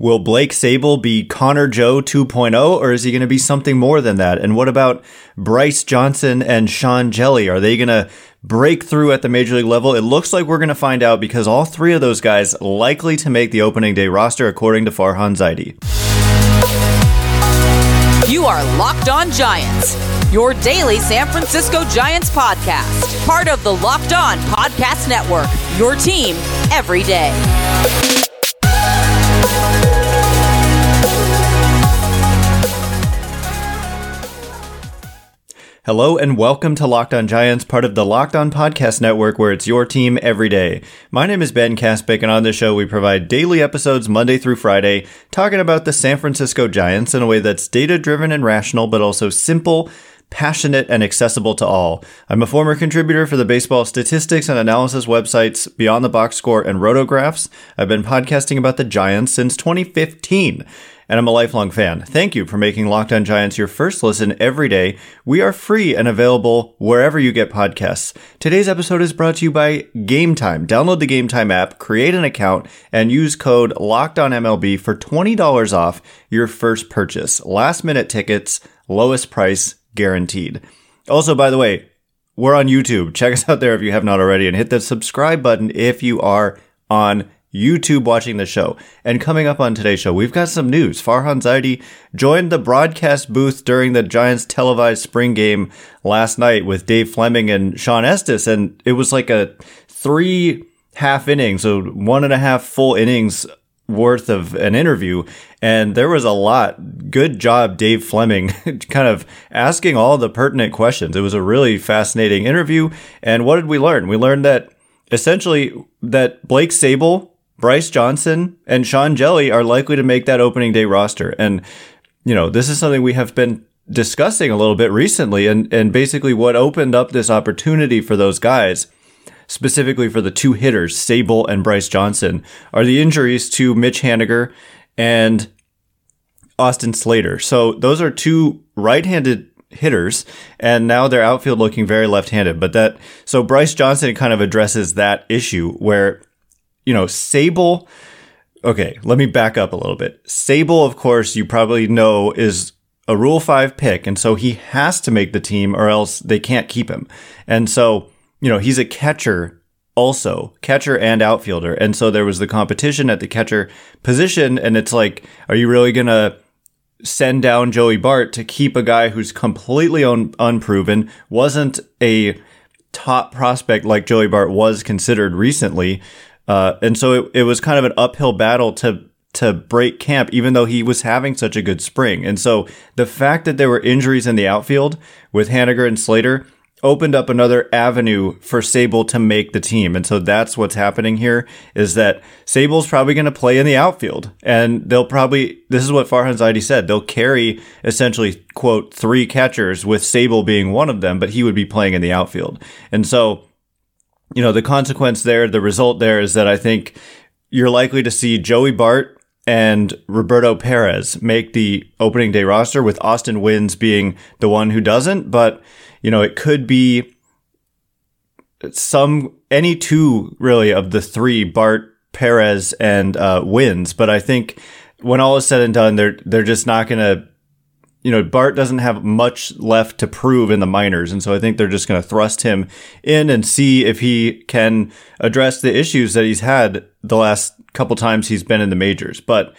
Will Blake Sabol be Connor Joe 2.0 or is he going to be something more than that? And what about Bryce Johnson and Sean Hjelle? Are they going to break through at the major league level? It looks like we're going to find out because all three of those guys likely to make the opening day roster according to Farhan Zaidi. You are Locked On Giants, your daily San Francisco Giants podcast, part of the Locked On Podcast Network, your team every day. Hello and welcome to Locked On Giants, part of the Locked On Podcast Network, where it's your team every day. My name is Ben Kaspick, and on this show, we provide daily episodes Monday through Friday, talking about the San Francisco Giants in a way that's data driven and rational, but also simple passionate and accessible to all. I'm a former contributor for the baseball statistics and analysis websites Beyond the Box Score and Rotographs. I've been podcasting about the Giants since 2015 and I'm a lifelong fan. Thank you for making Locked On Giants your first listen every day. We are free and available wherever you get podcasts. Today's episode is brought to you by Game Time. Download the Game Time app, create an account, and use code Locked On MLB for $20 off your first purchase. Last minute tickets, lowest price guaranteed. Also, by the way, we're on YouTube. Check us out there if you have not already and hit the subscribe button if you are on YouTube watching the show. And coming up on today's show, we've got some news. Farhan Zaidi joined the broadcast booth during the Giants televised spring game last night with Dave Fleming and Shawn Estes. And it was like a three half innings, so one and a half full innings worth of an interview. And there was a lot. Good job, Dave Fleming, kind of asking all the pertinent questions. It was a really fascinating interview. And what did we learn? We learned that essentially that Blake Sabol Bryce Johnson and Sean Hjelle are likely to make that opening day roster. And, you know, this is something we have been discussing a little bit recently and, and basically what opened up this opportunity for those guys, specifically for the two hitters, Sabol and Bryce Johnson, are the injuries to Mitch Haniger and Austin Slater. So those are two right-handed hitters and now their outfield looking very left-handed but that so Bryce Johnson kind of addresses that issue where you know, Sabol Okay, let me back up a little bit. Sabol of course, you probably know is a Rule 5 pick, and so he has to make the team or else they can't keep him. And so, you know, he's a catcher also, catcher and outfielder. And so there was the competition at the catcher position, and it's like, are you really going to send down Joey Bart to keep a guy who's completely un- unproven, wasn't a top prospect like Joey Bart was considered recently? Uh, and so it, it was kind of an uphill battle to to break camp, even though he was having such a good spring. And so the fact that there were injuries in the outfield with Haniger and Slater opened up another avenue for Sabol to make the team. And so that's what's happening here is that Sabol's probably going to play in the outfield and they'll probably, this is what Farhan Zaidi said, they'll carry essentially quote three catchers with Sabol being one of them, but he would be playing in the outfield. And so you know, the consequence there, the result there is that I think you're likely to see Joey Bart and Roberto Perez make the opening day roster with Austin Wynns being the one who doesn't, but you know, it could be some any two really of the three Bart, Perez, and uh, Wynns. But I think when all is said and done, they're they're just not going to you know, Bart doesn't have much left to prove in the minors. And so I think they're just going to thrust him in and see if he can address the issues that he's had the last couple times he's been in the majors. But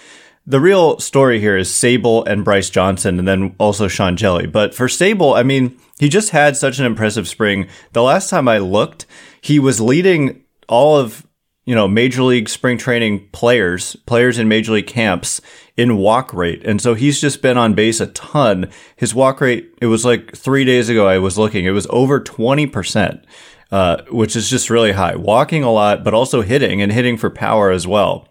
the real story here is Sabol and Bryce Johnson and then also Sean Hjelle. But for Sabol, I mean, he just had such an impressive spring. The last time I looked, he was leading all of you know, major league spring training players, players in major league camps in walk rate. And so he's just been on base a ton. His walk rate, it was like three days ago I was looking, it was over 20%, uh, which is just really high. Walking a lot, but also hitting and hitting for power as well.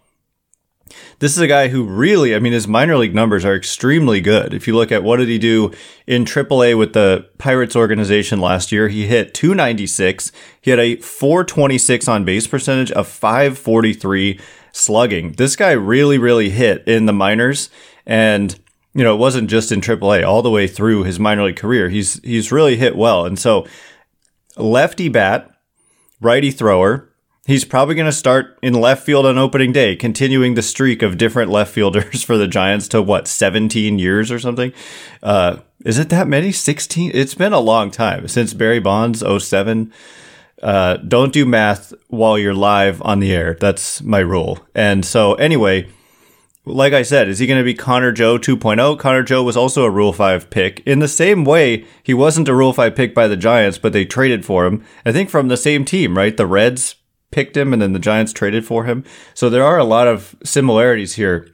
This is a guy who really, I mean, his minor league numbers are extremely good. If you look at what did he do in AAA with the Pirates organization last year, he hit 296. He had a 426 on base percentage, a 543 slugging. This guy really, really hit in the minors. And, you know, it wasn't just in AAA all the way through his minor league career. He's, he's really hit well. And so lefty bat, righty thrower, He's probably going to start in left field on opening day, continuing the streak of different left fielders for the Giants to what, 17 years or something? Uh, is it that many? 16? It's been a long time since Barry Bonds 07. Uh, don't do math while you're live on the air. That's my rule. And so, anyway, like I said, is he going to be Connor Joe 2.0? Connor Joe was also a Rule 5 pick. In the same way, he wasn't a Rule 5 pick by the Giants, but they traded for him. I think from the same team, right? The Reds picked him and then the Giants traded for him. So there are a lot of similarities here.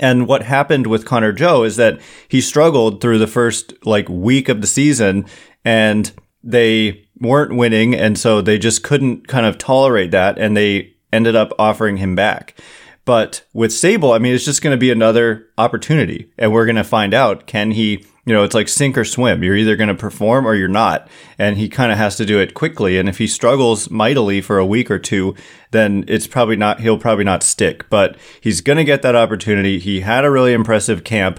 And what happened with Connor Joe is that he struggled through the first like week of the season and they weren't winning. And so they just couldn't kind of tolerate that. And they ended up offering him back. But with Sabol, I mean, it's just going to be another opportunity and we're going to find out, can he you know, it's like sink or swim. You're either going to perform or you're not. And he kind of has to do it quickly. And if he struggles mightily for a week or two, then it's probably not, he'll probably not stick, but he's going to get that opportunity. He had a really impressive camp.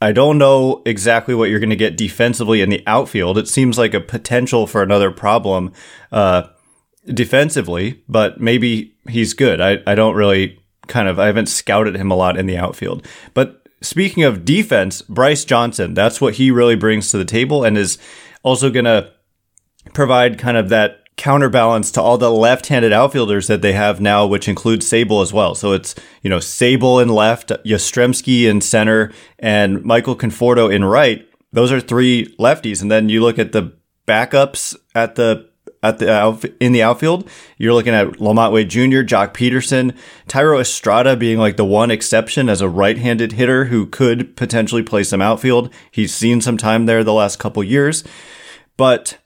I don't know exactly what you're going to get defensively in the outfield. It seems like a potential for another problem, uh, defensively, but maybe he's good. I, I don't really kind of, I haven't scouted him a lot in the outfield, but Speaking of defense, Bryce Johnson, that's what he really brings to the table and is also going to provide kind of that counterbalance to all the left-handed outfielders that they have now, which includes Sabol as well. So it's, you know, Sabol in left, Yastrzemski in center, and Michael Conforto in right. Those are three lefties. And then you look at the backups at the at the in the outfield, you're looking at LaMonte Wade Jr., Joc Pederson, Thairo Estrada being like the one exception as a right-handed hitter who could potentially play some outfield. He's seen some time there the last couple years, but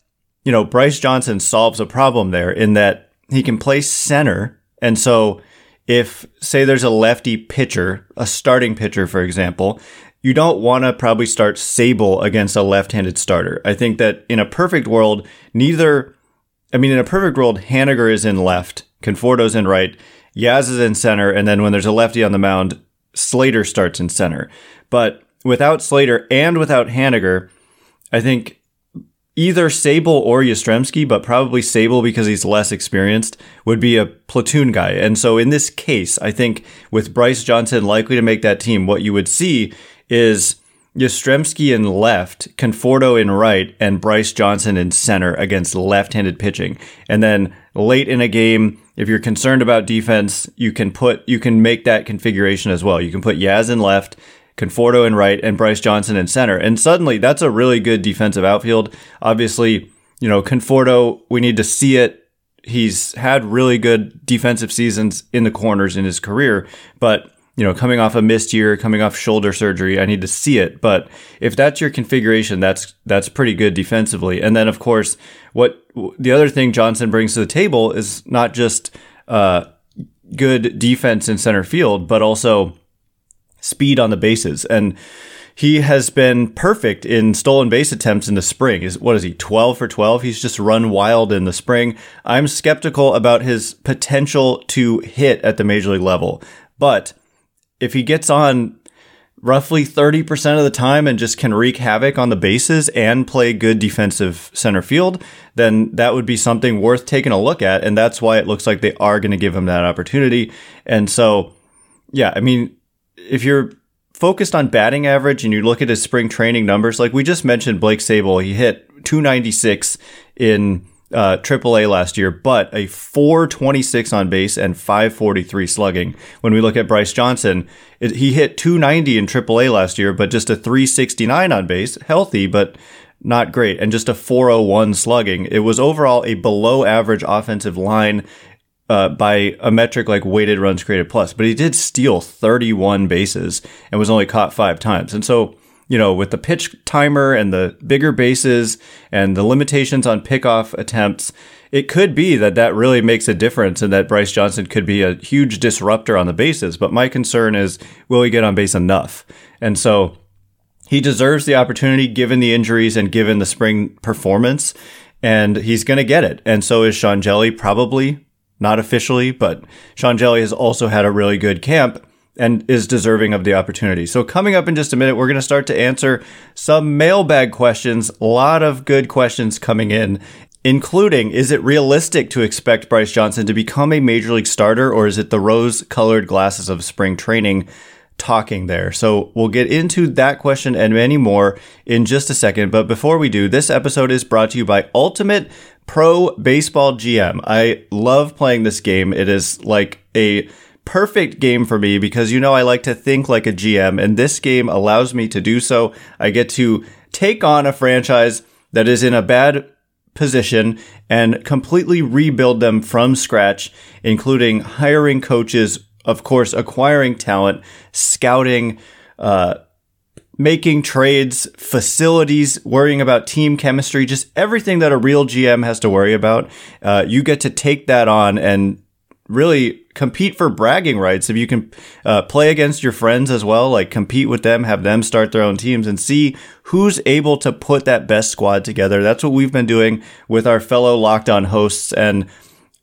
you know Bryce Johnson solves a problem there in that he can play center, and so if say there's a lefty pitcher, a starting pitcher, for example, you don't want to probably start Sabol against a left-handed starter. I think that in a perfect world, neither I mean, in a perfect world, Haniger is in left, Conforto's in right, Yaz is in center, and then when there's a lefty on the mound, Slater starts in center. But without Slater and without Haniger, I think either Sabol or Yastrzemski, but probably Sabol because he's less experienced, would be a platoon guy. And so in this case, I think with Bryce Johnson likely to make that team, what you would see is Yastrzemski in left, Conforto in right, and Bryce Johnson in center against left-handed pitching. And then late in a game, if you're concerned about defense, you can put you can make that configuration as well. You can put Yaz in left, Conforto in right, and Bryce Johnson in center. And suddenly that's a really good defensive outfield. Obviously, you know, Conforto, we need to see it. He's had really good defensive seasons in the corners in his career, but you know, coming off a missed year, coming off shoulder surgery, I need to see it. But if that's your configuration, that's that's pretty good defensively. And then, of course, what the other thing Johnson brings to the table is not just uh, good defense in center field, but also speed on the bases. And he has been perfect in stolen base attempts in the spring. Is what is he? 12 for 12. He's just run wild in the spring. I'm skeptical about his potential to hit at the major league level, but if he gets on roughly 30% of the time and just can wreak havoc on the bases and play good defensive center field, then that would be something worth taking a look at. And that's why it looks like they are going to give him that opportunity. And so, yeah, I mean, if you're focused on batting average and you look at his spring training numbers, like we just mentioned, Blake Sabol, he hit 296 in uh, AAA last year, but a 426 on base and 543 slugging. When we look at Bryce Johnson, it, he hit 290 in AAA last year, but just a 369 on base, healthy, but not great, and just a 401 slugging. It was overall a below average offensive line uh, by a metric like weighted runs created plus, but he did steal 31 bases and was only caught five times. And so, you know, with the pitch timer and the bigger bases and the limitations on pickoff attempts, it could be that that really makes a difference and that Bryce Johnson could be a huge disruptor on the bases. But my concern is, will he get on base enough? And so he deserves the opportunity given the injuries and given the spring performance. And he's going to get it. And so is Sean Hjelle probably not officially, but Sean Hjelle has also had a really good camp and is deserving of the opportunity. So coming up in just a minute, we're going to start to answer some mailbag questions. A lot of good questions coming in, including is it realistic to expect Bryce Johnson to become a major league starter or is it the rose colored glasses of spring training? talking there. So we'll get into that question and many more in just a second. But before we do, this episode is brought to you by Ultimate Pro Baseball GM. I love playing this game. It is like a perfect game for me because you know I like to think like a GM and this game allows me to do so. I get to take on a franchise that is in a bad position and completely rebuild them from scratch, including hiring coaches, of course, acquiring talent, scouting, uh, making trades, facilities, worrying about team chemistry, just everything that a real GM has to worry about. Uh, you get to take that on and really compete for bragging rights. If you can uh, play against your friends as well, like compete with them, have them start their own teams and see who's able to put that best squad together. That's what we've been doing with our fellow locked on hosts. And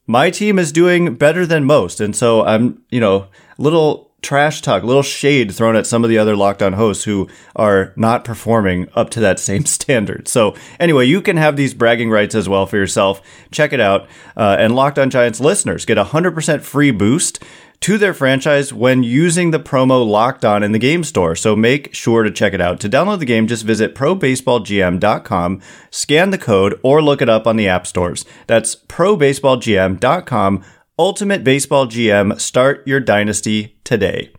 my team is doing better than most. And so I'm, you know, little trash talk, little shade thrown at some of the other locked on hosts who are not performing up to that same standard. So anyway, you can have these bragging rights as well for yourself. Check it out. Uh, and Locked on Giants listeners get a 100% free boost to their franchise when using the promo locked on in the game store. So make sure to check it out. To download the game, just visit probaseballgm.com, scan the code, or look it up on the app stores. That's probaseballgm.com Ultimate Baseball GM, start your dynasty today.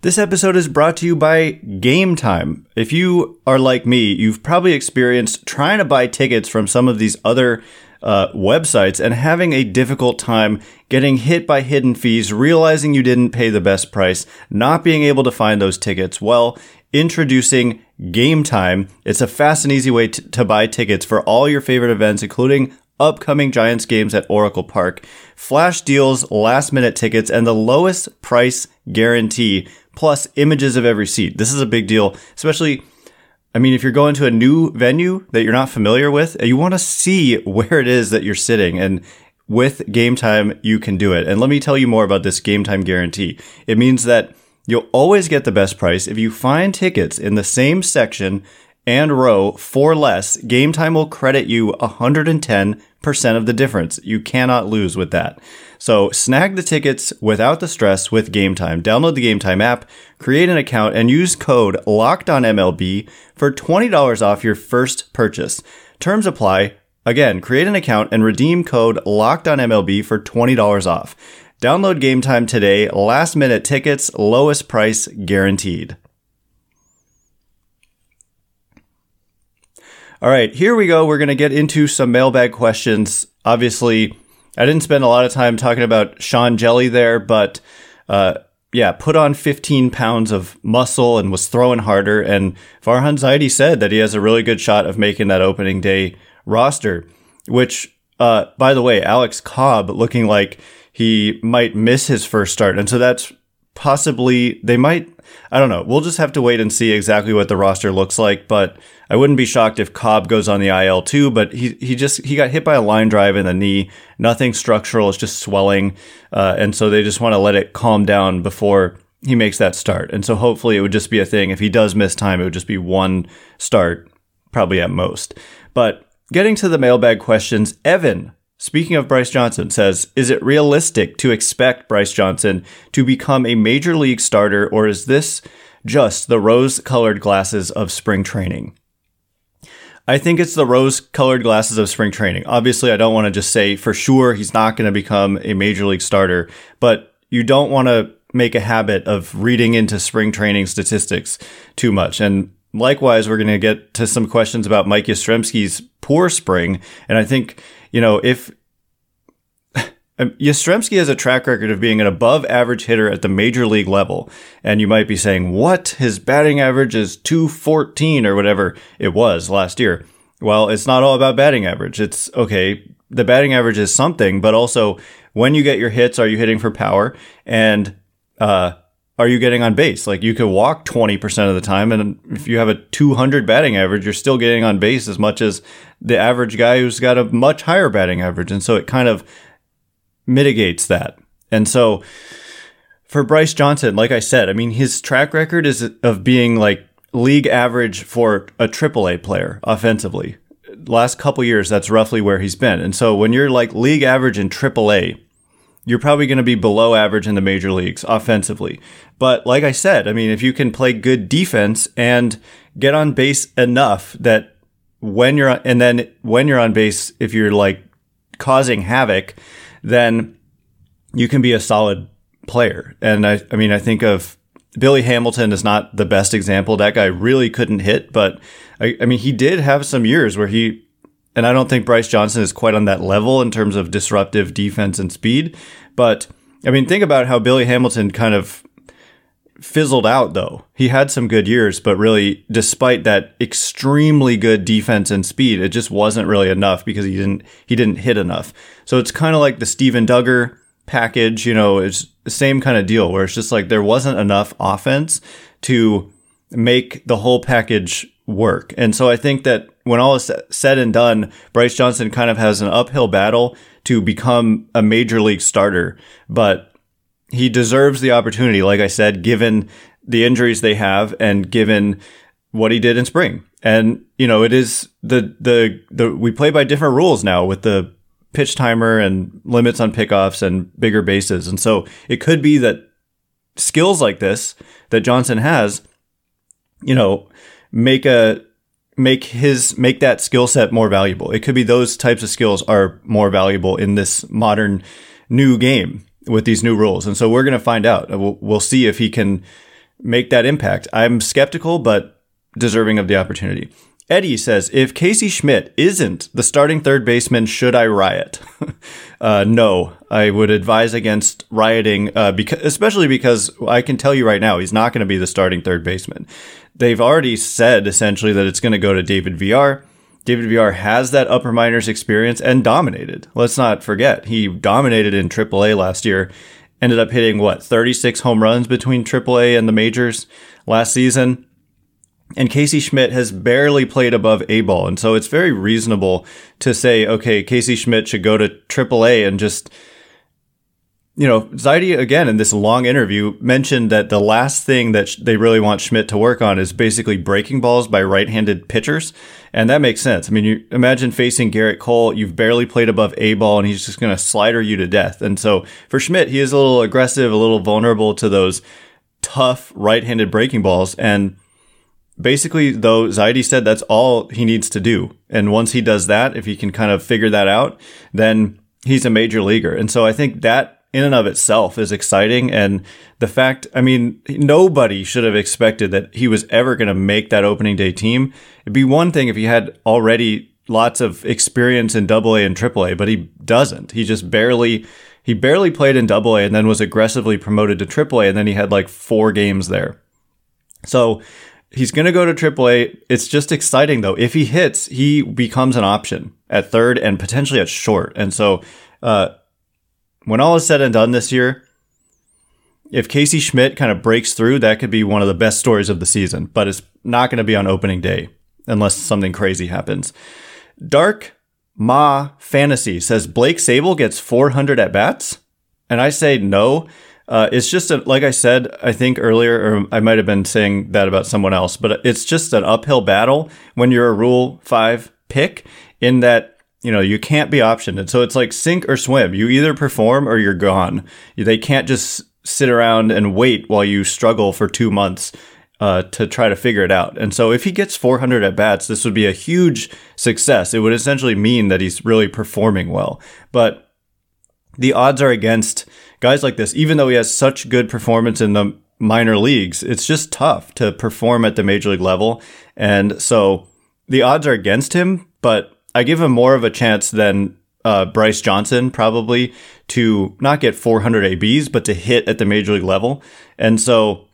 This episode is brought to you by Game Time. If you are like me, you've probably experienced trying to buy tickets from some of these other uh, websites and having a difficult time getting hit by hidden fees, realizing you didn't pay the best price, not being able to find those tickets. Well, introducing Game Time. It's a fast and easy way to, to buy tickets for all your favorite events, including upcoming Giants games at Oracle Park, flash deals, last minute tickets, and the lowest price guarantee, plus images of every seat. This is a big deal, especially. I mean, if you're going to a new venue that you're not familiar with, you want to see where it is that you're sitting. And with Game Time, you can do it. And let me tell you more about this Game Time guarantee. It means that you'll always get the best price if you find tickets in the same section and row for less, Game Time will credit you 110% of the difference. You cannot lose with that. So snag the tickets without the stress with Game Time. Download the Game Time app, create an account, and use code LOCKEDONMLB for $20 off your first purchase. Terms apply. Again, create an account and redeem code LOCKEDONMLB for $20 off. Download Game Time today. Last minute tickets, lowest price guaranteed. All right, here we go. We're going to get into some mailbag questions. Obviously, I didn't spend a lot of time talking about Sean Hjelle there, but uh, yeah, put on 15 pounds of muscle and was throwing harder. And Farhan Zaidi said that he has a really good shot of making that opening day roster, which, uh, by the way, Alex Cobb looking like he might miss his first start. And so that's possibly, they might, I don't know. We'll just have to wait and see exactly what the roster looks like, but I wouldn't be shocked if Cobb goes on the IL too, but he he just he got hit by a line drive in the knee. Nothing structural, it's just swelling, uh, and so they just want to let it calm down before he makes that start. And so hopefully it would just be a thing. If he does miss time, it would just be one start, probably at most. But getting to the mailbag questions, Evan speaking of Bryce Johnson, says, Is it realistic to expect Bryce Johnson to become a major league starter, or is this just the rose colored glasses of spring training? I think it's the rose colored glasses of spring training. Obviously, I don't want to just say for sure he's not going to become a major league starter, but you don't want to make a habit of reading into spring training statistics too much. And likewise, we're going to get to some questions about Mike Yastrzemski's poor spring. And I think, you know, if um, Yastrzemski has a track record of being an above average hitter at the major league level. And you might be saying, what? His batting average is 214 or whatever it was last year. Well, it's not all about batting average. It's okay. The batting average is something, but also when you get your hits, are you hitting for power? And, uh, are you getting on base? Like you could walk 20% of the time. And if you have a 200 batting average, you're still getting on base as much as the average guy who's got a much higher batting average. And so it kind of mitigates that. And so for Bryce Johnson, like I said, I mean, his track record is of being like league average for a AAA player offensively. Last couple years, that's roughly where he's been. And so when you're like league average in AAA, you're probably going to be below average in the major leagues offensively. But like I said, I mean, if you can play good defense and get on base enough that when you're, and then when you're on base, if you're like causing havoc, then you can be a solid player. And I, I mean, I think of Billy Hamilton is not the best example. That guy really couldn't hit, but I, I mean, he did have some years where he, and I don't think Bryce Johnson is quite on that level in terms of disruptive defense and speed. But I mean, think about how Billy Hamilton kind of fizzled out though. He had some good years, but really, despite that extremely good defense and speed, it just wasn't really enough because he didn't he didn't hit enough. So it's kind of like the Steven Duggar package. You know, it's the same kind of deal where it's just like there wasn't enough offense to make the whole package work. And so I think that when all is said and done, Bryce Johnson kind of has an uphill battle to become a major league starter, but he deserves the opportunity, like I said, given the injuries they have and given what he did in spring. And, you know, it is the, the, the, we play by different rules now with the pitch timer and limits on pickoffs and bigger bases. And so it could be that skills like this that Johnson has, you know, make a, make his, make that skill set more valuable. It could be those types of skills are more valuable in this modern new game with these new rules. And so we're going to find out. We'll, we'll see if he can make that impact. I'm skeptical, but deserving of the opportunity. Eddie says, if Casey Schmitt isn't the starting third baseman, should I riot? uh, no, I would advise against rioting, uh, because, especially because I can tell you right now, he's not going to be the starting third baseman. They've already said essentially that it's going to go to David Villar. David Villar has that upper minors experience and dominated. Let's not forget, he dominated in AAA last year, ended up hitting what, 36 home runs between AAA and the majors last season. And Casey Schmitt has barely played above A ball. And so it's very reasonable to say, okay, Casey Schmitt should go to AAA and just you know, Zaidi again in this long interview mentioned that the last thing that sh- they really want Schmitt to work on is basically breaking balls by right-handed pitchers, and that makes sense. I mean, you imagine facing Gerrit Cole, you've barely played above A ball, and he's just going to slider you to death. And so for Schmitt, he is a little aggressive, a little vulnerable to those tough right-handed breaking balls, and basically, though, Zaidi said that's all he needs to do, and once he does that, if he can kind of figure that out, then he's a major leaguer. And so I think that in and of itself is exciting. And the fact, I mean, nobody should have expected that he was ever going to make that opening day team. It'd be one thing if he had already lots of experience in double A and triple A, but he doesn't. He just barely, he barely played in double A and then was aggressively promoted to triple A. And then he had like four games there. So he's going to go to triple A. It's just exciting though. If he hits, he becomes an option at third and potentially at short. And so, uh, when all is said and done this year, if Casey Schmitt kind of breaks through, that could be one of the best stories of the season, but it's not going to be on opening day unless something crazy happens. Dark Ma Fantasy says Blake Sabol gets 400 at bats. And I say no. Uh, it's just a, like I said, I think earlier, or I might have been saying that about someone else, but it's just an uphill battle when you're a Rule 5 pick in that you know, you can't be optioned. And so it's like sink or swim. You either perform or you're gone. They can't just sit around and wait while you struggle for two months uh, to try to figure it out. And so if he gets 400 at bats, this would be a huge success. It would essentially mean that he's really performing well. But the odds are against guys like this, even though he has such good performance in the minor leagues, it's just tough to perform at the major league level. And so the odds are against him, but I give him more of a chance than uh, Bryce Johnson probably to not get 400 ABs, but to hit at the major league level. And so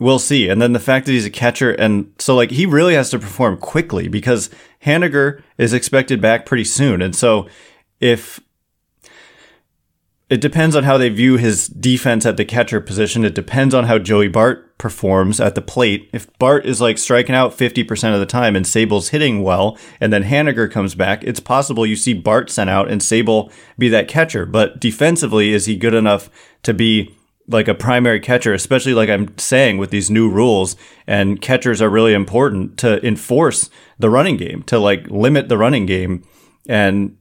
we'll see. And then the fact that he's a catcher, and so like he really has to perform quickly because Haniger is expected back pretty soon. And so if it depends on how they view his defense at the catcher position. It depends on how Joey Bart performs at the plate. If Bart is like striking out 50% of the time and Sabol's hitting well, and then Haniger comes back, it's possible you see Bart sent out and Sabol be that catcher. But defensively, is he good enough to be like a primary catcher, especially like I'm saying with these new rules and catchers are really important to enforce the running game, to like limit the running game and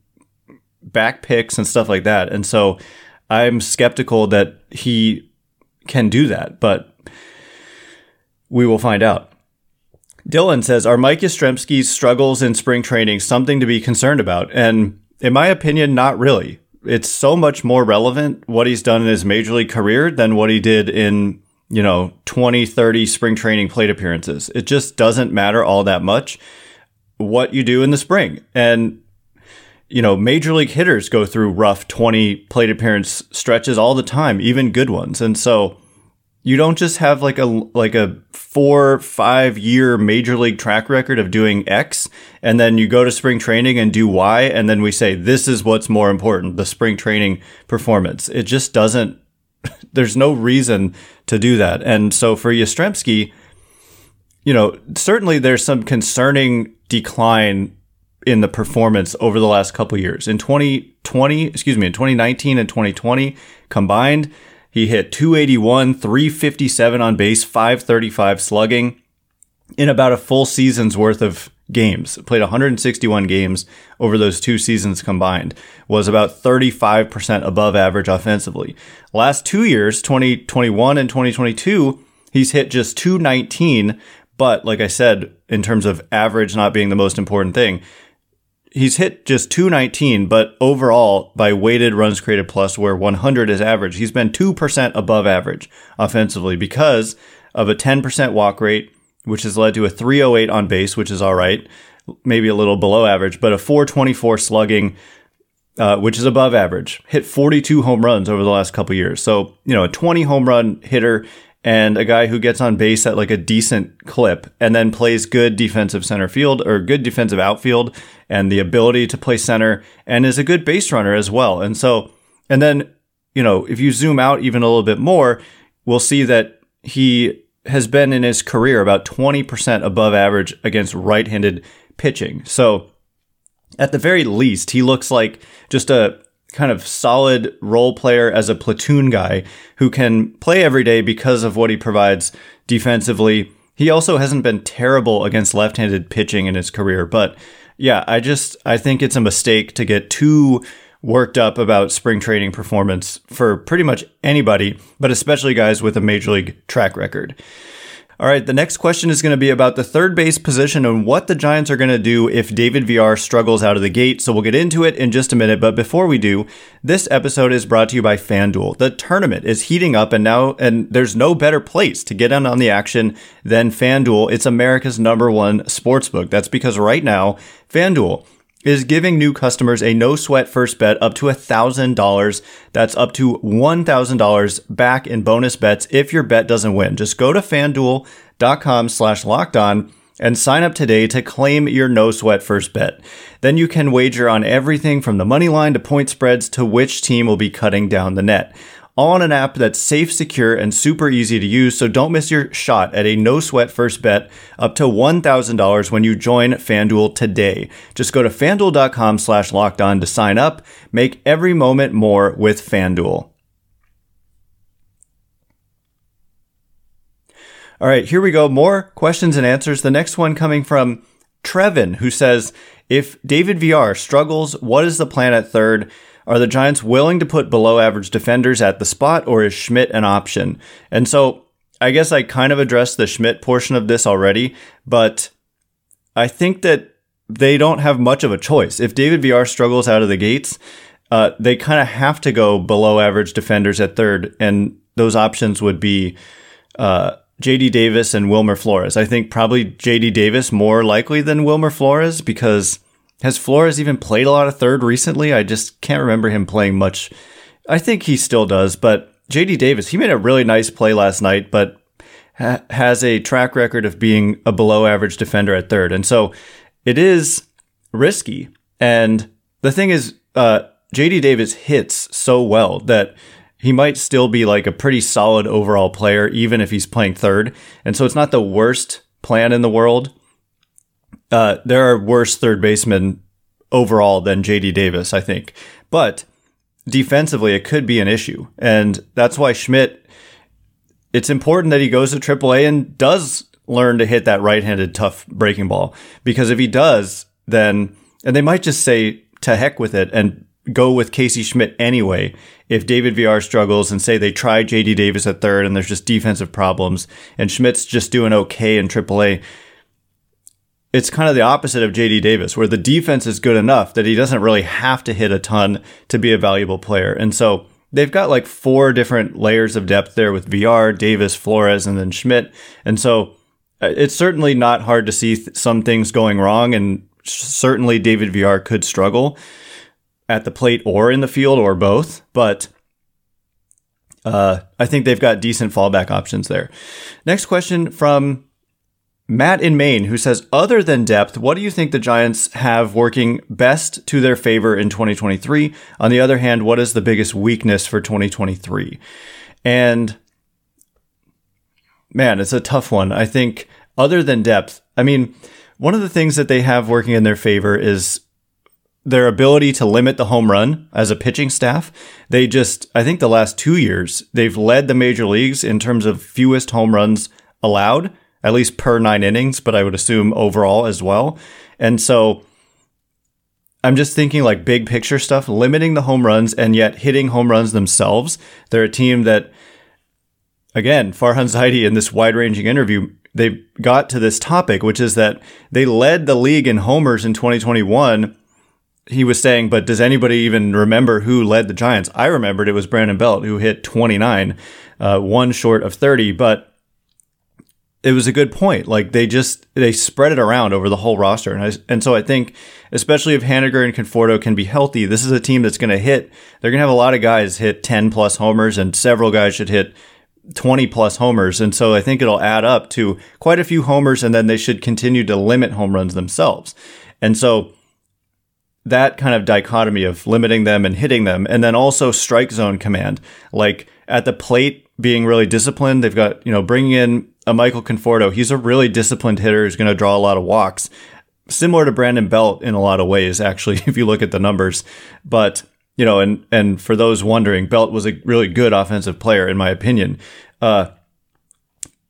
back picks and stuff like that. And so I'm skeptical that he can do that, but we will find out. Dylan says, Are Mike Yastrzemski's struggles in spring training something to be concerned about? And in my opinion, not really. It's so much more relevant what he's done in his major league career than what he did in, you know, 20, 30 spring training plate appearances. It just doesn't matter all that much what you do in the spring. And you know, major league hitters go through rough 20 plate appearance stretches all the time, even good ones. And so you don't just have like a like a 4 5 year major league track record of doing X and then you go to spring training and do Y and then we say this is what's more important, the spring training performance. It just doesn't there's no reason to do that. And so for Yastrzemski, you know, certainly there's some concerning decline in the performance over the last couple years. In 2020, excuse me, in 2019 and 2020 combined, he hit 281, 357 on base, 535 slugging in about a full season's worth of games. Played 161 games over those two seasons combined. Was about 35% above average offensively. Last 2 years, 2021 and 2022, he's hit just 219, but like I said, in terms of average not being the most important thing, he's hit just 219, but overall by weighted runs created plus where 100 is average, he's been 2% above average offensively because of a 10% walk rate, which has led to a 308 on base, which is all right, maybe a little below average, but a 424 slugging, uh, which is above average. Hit 42 home runs over the last couple years. So, you know, a 20 home run hitter and a guy who gets on base at like a decent clip and then plays good defensive center field or good defensive outfield and the ability to play center and is a good base runner as well. And so, and then, you know, if you zoom out even a little bit more, we'll see that he has been in his career about 20% above average against right handed pitching. So, at the very least, he looks like just a kind of solid role player as a platoon guy who can play every day because of what he provides defensively. He also hasn't been terrible against left-handed pitching in his career, but yeah, I just I think it's a mistake to get too worked up about spring training performance for pretty much anybody, but especially guys with a major league track record. All right, the next question is going to be about the third base position and what the Giants are going to do if David Villar struggles out of the gate. So we'll get into it in just a minute. But before we do, this episode is brought to you by FanDuel. The tournament is heating up and now, and there's no better place to get in on the action than FanDuel. It's America's number one sportsbook. That's because right now, FanDuel is giving new customers a no sweat first bet up to $1,000. That's up to $1,000 back in bonus bets if your bet doesn't win. Just go to fanduel.com slash locked on and sign up today to claim your no sweat first bet. Then you can wager on everything from the money line to point spreads to which team will be cutting down the net on an app that's safe, secure, and super easy to use. So don't miss your shot at a no sweat first bet up to $1,000 when you join FanDuel today. Just go to fanduel.com slash locked on to sign up. Make every moment more with FanDuel. All right, here we go. More questions and answers. The next one coming from Trevin, who says, if David Villar struggles, what is the plan at third? Are the Giants willing to put below average defenders at the spot, or is Schmitt an option? And so I guess I kind of addressed the Schmitt portion of this already, but I think that they don't have much of a choice. If David Villar struggles out of the gates, uh, they kind of have to go below average defenders at third, and those options would be uh, JD Davis and Wilmer Flores. I think probably JD Davis more likely than Wilmer Flores because has Flores even played a lot of third recently? I just can't remember him playing much. I think he still does, but JD Davis, he made a really nice play last night, but ha- has a track record of being a below average defender at third. And so it is risky. And the thing is, uh, JD Davis hits so well that he might still be like a pretty solid overall player, even if he's playing third. And so it's not the worst plan in the world. Uh, there are worse third basemen overall than JD Davis, I think. But defensively, it could be an issue. And that's why Schmitt, it's important that he goes to AAA and does learn to hit that right handed tough breaking ball. Because if he does, then, and they might just say to heck with it and go with Casey Schmitt anyway. If David Villar struggles and say they try JD Davis at third and there's just defensive problems and Schmitt's just doing okay in AAA, it's kind of the opposite of JD Davis, where the defense is good enough that he doesn't really have to hit a ton to be a valuable player. And so they've got like four different layers of depth there with Villar, Davis, Flores, and then Schmitt. And so uh, it's certainly not hard to see th- some things going wrong. And certainly David Villar could struggle at the plate or in the field or both. But uh, I think they've got decent fallback options there. Next question from Matt in Maine, who says, other than depth, what do you think the Giants have working best to their favor in 2023? On the other hand, what is the biggest weakness for 2023? And man, it's a tough one. I think other than depth, I mean, one of the things that they have working in their favor is their ability to limit the home run as a pitching staff. They just, I think the last two years, they've led the major leagues in terms of fewest home runs allowed at least per nine innings, but I would assume overall as well. And so I'm just thinking like big picture stuff, limiting the home runs and yet hitting home runs themselves. They're a team that, again, Farhan Zaidi in this wide ranging interview, they got to this topic, which is that they led the league in homers in 2021 he was saying, but does anybody even remember who led the Giants? I remembered it was Brandon Belt who hit 29, uh, one short of 30, but it was a good point. Like they just they spread it around over the whole roster, and I, and so I think, especially if Haniger and Conforto can be healthy, this is a team that's going to hit. They're going to have a lot of guys hit ten plus homers, and several guys should hit 20 plus homers. And so I think it'll add up to quite a few homers, and then they should continue to limit home runs themselves. And so that kind of dichotomy of limiting them and hitting them, and then also strike zone command, like at the plate being really disciplined. They've got, you know, bringing in a Michael Conforto. He's a really disciplined hitter who's going to draw a lot of walks, similar to Brandon Belt in a lot of ways, actually, if you look at the numbers. But, you know, and, and for those wondering, Belt was a really good offensive player, in my opinion. Uh,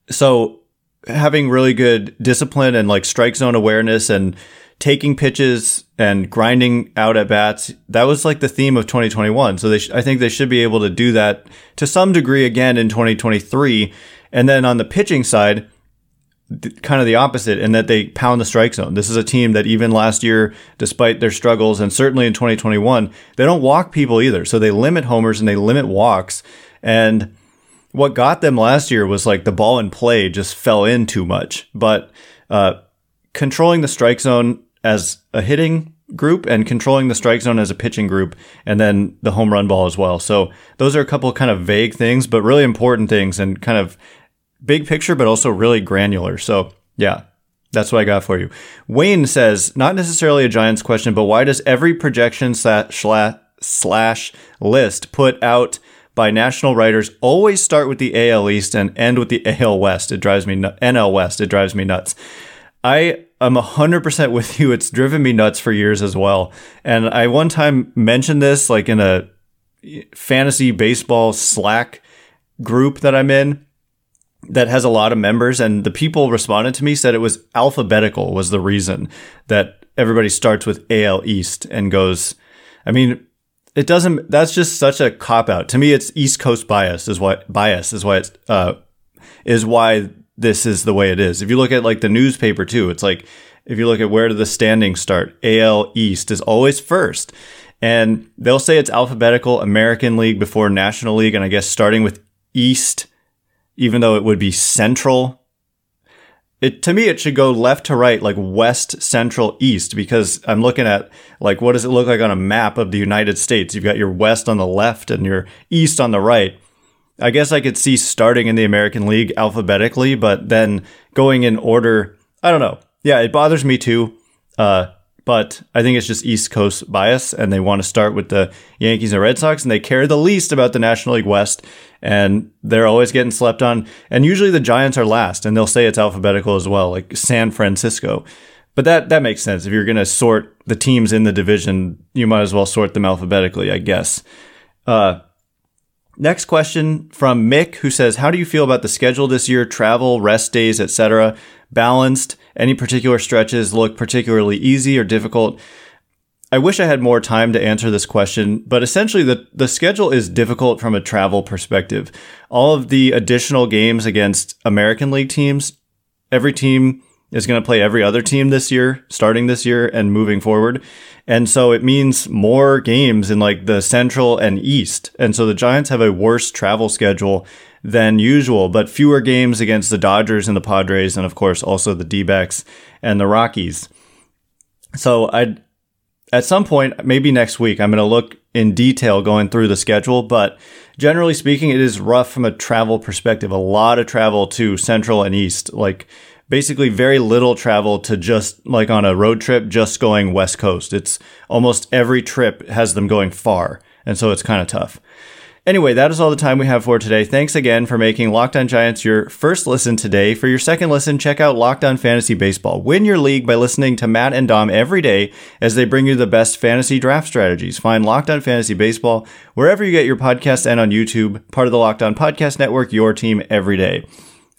so having really good discipline and like strike zone awareness and taking pitches and grinding out at bats. That was like the theme of 2021. So they sh- I think they should be able to do that to some degree again in 2023. And then on the pitching side, th- kind of the opposite in that they pound the strike zone. This is a team that even last year, despite their struggles and certainly in 2021, they don't walk people either. So they limit homers and they limit walks. And what got them last year was like the ball in play just fell in too much. But, uh, controlling the strike zone as a hitting group and controlling the strike zone as a pitching group and then the home run ball as well. So those are a couple kind of vague things, but really important things and kind of big picture, but also really granular. So yeah, that's what I got for you. Wayne says, not necessarily a Giants question, but why does every projection slash, slash list put out by national writers always start with the AL East and end with the AL West? It drives me, NL West. It drives me nuts. I I'm 100% with you. It's driven me nuts for years as well. And I one time mentioned this like in a fantasy baseball Slack group that I'm in. That has a lot of members and the people responded to me said it was alphabetical was the reason that everybody starts with AL East and goes I mean it doesn't that's just such a cop out. To me it's east coast bias is why bias is why it's uh is why this is the way it is. If you look at like the newspaper too it's like if you look at where do the standings start AL East is always first. And they'll say it's alphabetical American League before National League and I guess starting with East even though it would be central. It, to me, it should go left to right, like west, central, east, because I'm looking at like what does it look like on a map of the United States? You've got your west on the left and your east on the right. I guess I could see starting in the American League alphabetically, but then going in order. I don't know. Yeah, it bothers me too. Uh, but I think it's just East Coast bias, and they want to start with the Yankees and Red Sox, and they care the least about the National League West, and they're always getting slept on. And usually the Giants are last, and they'll say it's alphabetical as well, like San Francisco. But that that makes sense. If you're going to sort the teams in the division, you might as well sort them alphabetically, I guess. Uh, next question from Mick, who says, "How do you feel about the schedule this year? Travel, rest days, etc. Balanced." Any particular stretches look particularly easy or difficult? I wish I had more time to answer this question, but essentially the, the schedule is difficult from a travel perspective. All of the additional games against American League teams, every team is going to play every other team this year, starting this year and moving forward. And so it means more games in like the Central and East. And so the Giants have a worse travel schedule than usual, but fewer games against the Dodgers and the Padres, and of course also the D backs and the Rockies. So I, at some point, maybe next week, I'm going to look in detail going through the schedule, but generally speaking, it is rough from a travel perspective. A lot of travel to Central and East, like basically very little travel to just like on a road trip, just going West Coast. It's almost every trip has them going far. And so it's kind of tough. Anyway, that is all the time we have for today. Thanks again for making Locked On Giants your first listen today. For your second listen, check out Locked On Fantasy Baseball. Win your league by listening to Matt and Dom every day as they bring you the best fantasy draft strategies. Find Locked On Fantasy Baseball wherever you get your podcasts and on YouTube, part of the Locked On Podcast Network, your team every day.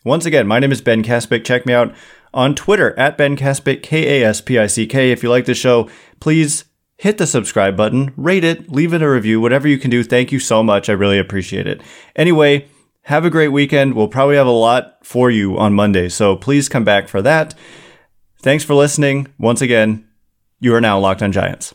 Once again, my name is Ben Kaspick. Check me out on Twitter at Ben Kaspick, K A S P I C K. If you like the show, please hit the subscribe button, rate it, leave it a review, whatever you can do. Thank you so much. I really appreciate it. Anyway, have a great weekend. We'll probably have a lot for you on Monday, so please come back for that. Thanks for listening. Once again, you are now locked on Giants.